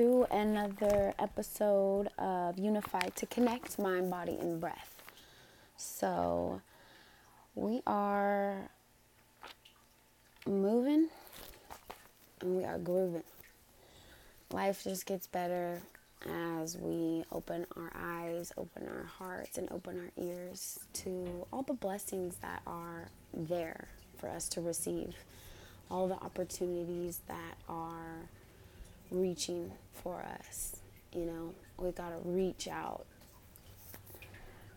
to another episode of Unified to Connect Mind, Body, and Breath. So, we are moving and we are grooving. Life just gets better as we open our eyes, open our hearts, and open our ears to all the blessings that are there for us to receive, all the opportunities that are reaching for us. You know, we got to reach out,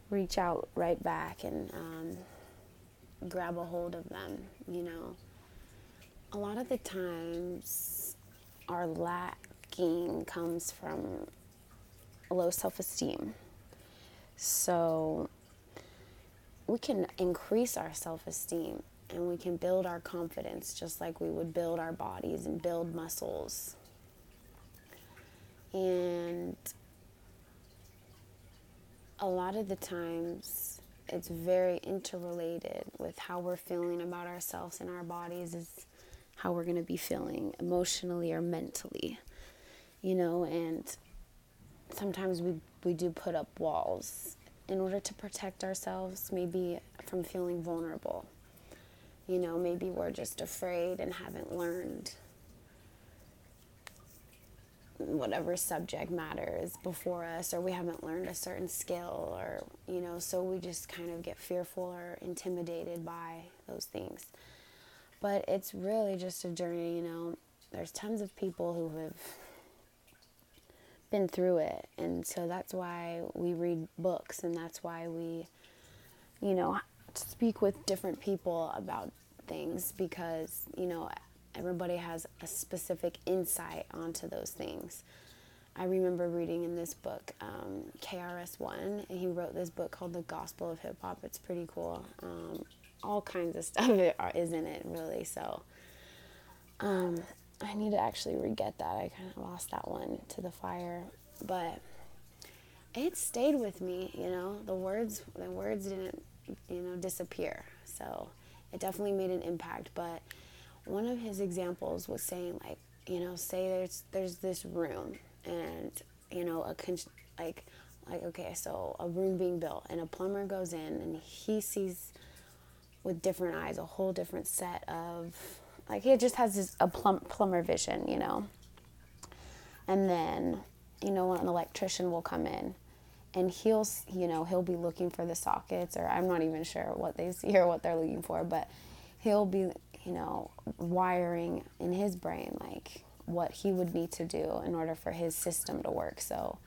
reach out right back and um, grab a hold of them. You know, a lot of the times our lacking comes from low self esteem. So we can increase our self esteem and we can build our confidence just like we would build our bodies and build muscles and a lot of the times, it's very interrelated with how we're feeling about ourselves and our bodies, is how we're going to be feeling emotionally or mentally, you know, and sometimes we, we do put up walls in order to protect ourselves, maybe from feeling vulnerable. You know, maybe we're just afraid and haven't learned whatever subject matter is before us or we haven't learned a certain skill or you know so we just kind of get fearful or intimidated by those things. But it's really just a journey you know. There's tons of people who have been through it and so that's why we read books and that's why we you know speak with different people about things because you know everybody has a specific insight onto those things. I remember reading in this book, um, KRS-One, and he wrote this book called The Gospel of Hip Hop. It's pretty cool. Um, all kinds of stuff is in it, really. So um, I need to actually re-get that. I kind of lost that one to the fire, but it stayed with me. You know, the words, the words didn't, you know, disappear. So it definitely made an impact, but one of his examples was saying like you know say there's there's this room and you know a con- like like okay so a room being built and a plumber goes in and he sees with different eyes a whole different set of like he just has this a plum, plumber vision you know? And then you know an electrician will come in and he'll you know he'll be looking for the sockets or i'm not even sure what they see or what they're looking for but he'll be you know, wiring in his brain, like what he would need to do in order for his system to work. So,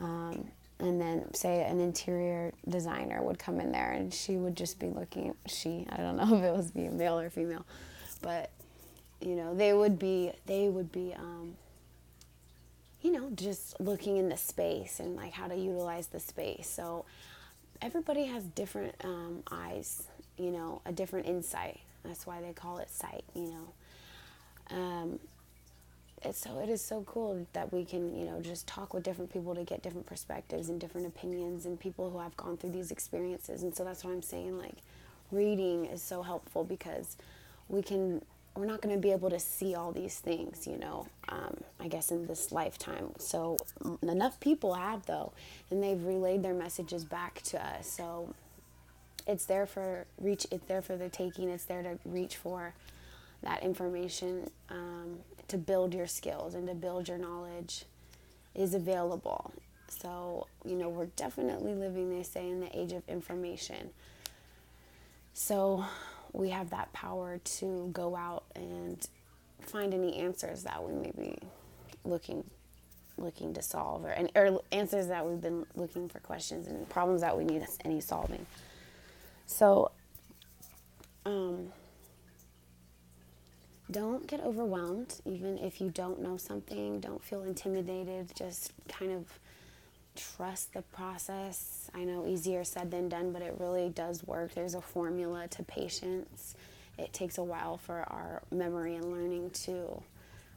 um, and then say an interior designer would come in there and she would just be looking, she, I don't know if it was being male or female, but, you know, they would be, they would be, um, you know, just looking in the space and like how to utilize the space. So everybody has different um, eyes, you know, a different insight. That's why they call it sight, you know. Um, it's so it is so cool that we can you know just talk with different people to get different perspectives and different opinions and people who have gone through these experiences. And so that's what i'm saying like reading is so helpful because we can we're not going to be able to see all these things you know um, i guess in this lifetime. So enough people have though and they've relayed their messages back to us. So it's there for reach it's there for the taking it's there to reach for that information um, to build your skills and to build your knowledge is available. So you know we're definitely living they say in the age of information. So we have that power to go out and find any answers that we may be looking looking to solve or, or answers that we've been looking for questions and problems that we need any solving so, um, don't get overwhelmed, even if you don't know something. Don't feel intimidated. Just kind of trust the process. I know easier said than done, but it really does work. There's a formula to patience. It takes a while for our memory and learning to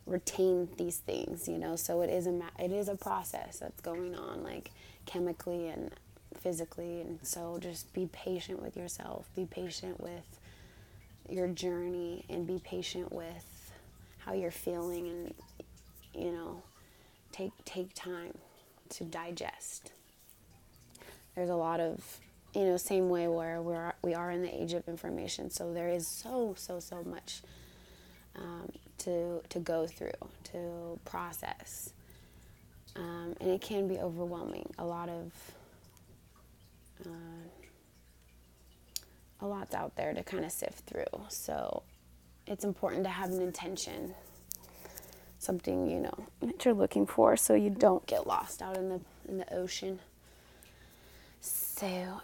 retain these things, you know. So it is a it is a process that's going on, like chemically and physically. And so just be patient with yourself, be patient with your journey, and be patient with how you're feeling. And you know, take take time to digest. There's a lot of you know, same way where we're we are in the age of information. So there is so so so much um, to to go through, to process, um, and it can be overwhelming. A lot of uh, a lot's out there to kind of sift through. So it's important to have an intention, something you know that you're looking for, so you don't get lost out in the in the ocean. So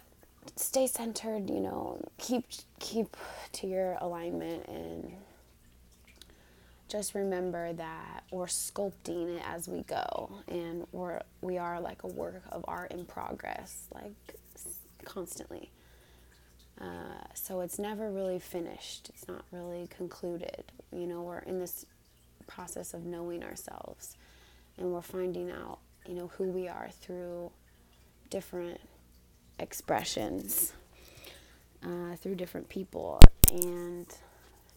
stay centered, you know, keep keep to your alignment and just remember that we're sculpting it as we go and we're we are like a work of art in progress like constantly. Uh, so it's never really finished. It's not really concluded. You know we're in this process of knowing ourselves and we're finding out you know who we are through different expressions uh, through different people and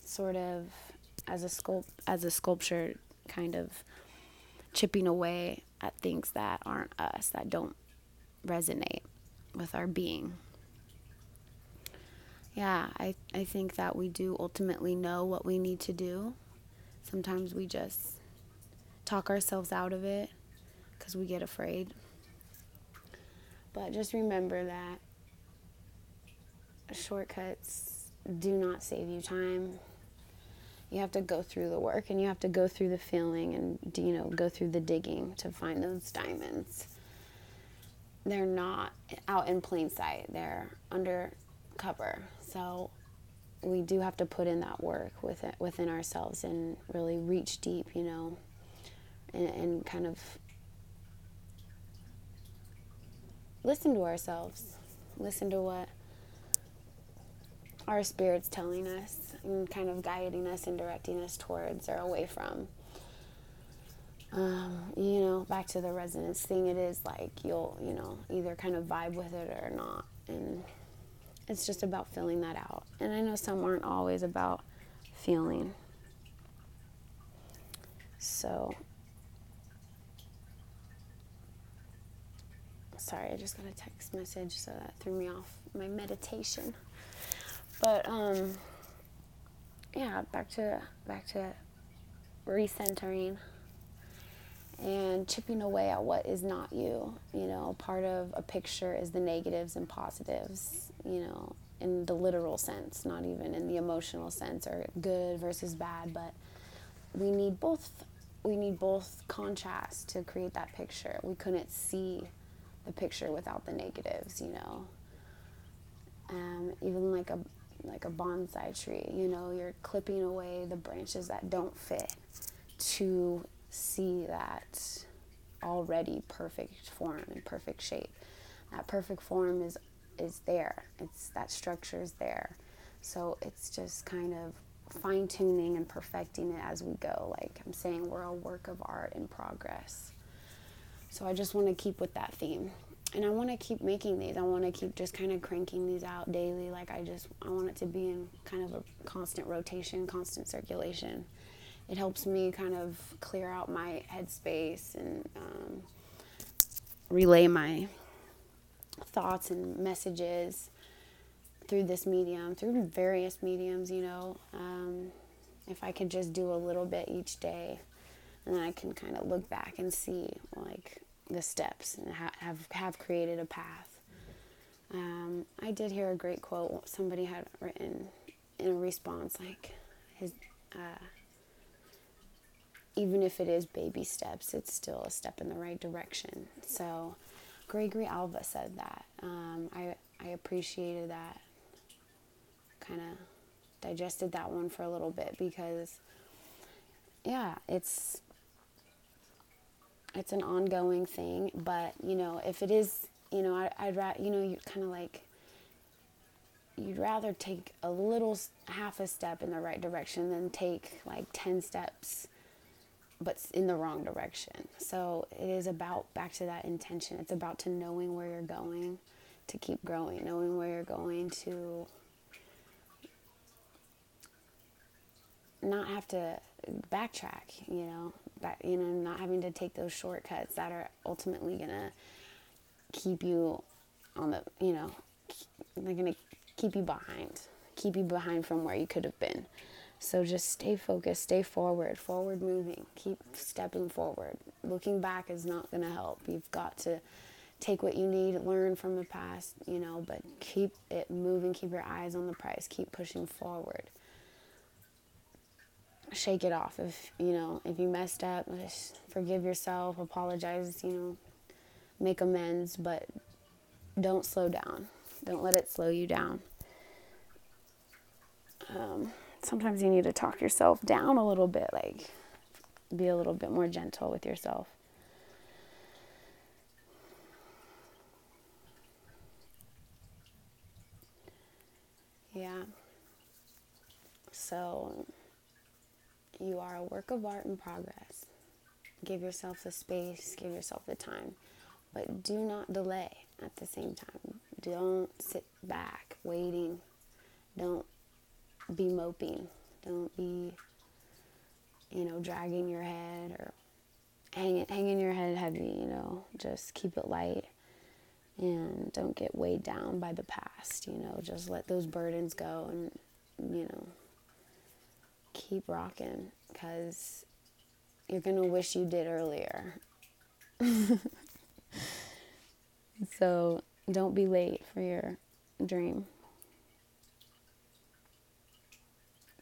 sort of as a sculpt as a sculpture kind of chipping away at things that aren't us that don't resonate with our being yeah I, I think that we do ultimately know what we need to do sometimes we just talk ourselves out of it because we get afraid but just remember that shortcuts do not save you time. You have to go through the work and you have to go through the feeling and you know go through the digging to find those diamonds. They're not out in plain sight. They're under cover. So we do have to put in that work within within ourselves and really reach deep, you know, and, and kind of listen to ourselves, listen to what our spirit's telling us and kind of guiding us and directing us towards or away from. Um, you know, back to the resonance thing, it is like you'll, you know, either kind of vibe with it or not. And it's just about filling that out. And I know some aren't always about feeling. So sorry, I just got a text message, so that threw me off my meditation. But um, yeah, back to back to recentering and chipping away at what is not you. You know, part of a picture is the negatives and positives. You know, in the literal sense, not even in the emotional sense or good versus bad, but we need both we need both contrast to create that picture. We couldn't see the picture without the negatives, you know. Um, even like a like a bonsai tree, you know, you're clipping away the branches that don't fit to see that already perfect form and perfect shape. That perfect form is is there. It's that structure is there. So it's just kind of fine tuning and perfecting it as we go. Like I'm saying, we're a work of art in progress. So I just want to keep with that theme. And I want to keep making these. I want to keep just kind of cranking these out daily. Like I just, I want it to be in kind of a constant rotation, constant circulation. It helps me kind of clear out my headspace and um, relay my thoughts and messages through this medium, through various mediums, you know. Um, if I could just do a little bit each day, and then I can kind of look back and see, like, the steps and ha- have have created a path. Um, I did hear a great quote somebody had written in a response, like his, uh, even if it is baby steps, it's still a step in the right direction. So, Gregory Alva said that. Um, I I appreciated that. Kind of digested that one for a little bit because, yeah, it's it's an ongoing thing. But you know, if it is, you know, I, I'd rather, you know, you kind of like you'd rather take a little half a step in the right direction than take like 10 steps but in the wrong direction. So it is about back to that intention it's about to knowing where you're going to keep growing knowing where you're going to not have to backtrack you know that you know not having to take those shortcuts that are ultimately gonna keep you on the you know they're gonna keep you behind keep you behind from where you could have been so just stay focused stay forward forward moving keep stepping forward. Looking back is not gonna help. You've got to take what you need learn from the past you know but keep it moving keep your eyes on the prize keep pushing forward. Shake it off. If you know if you messed up just forgive yourself apologize you know make amends but don't slow down. Don't let it slow you down. Um, sometimes you need to talk yourself down a little bit like be a little bit more gentle with yourself yeah so you are a work of art in progress. Give yourself the space, give yourself the time, but do not delay at the same time. Don't sit back waiting. Don't be moping. Don't be, you know, dragging your head or hanging, hanging your head heavy, you know. Just keep it light and don't get weighed down by the past, you know. Just let those burdens go and, you know, keep rocking because you're going to wish you did earlier. so don't be late for your dream.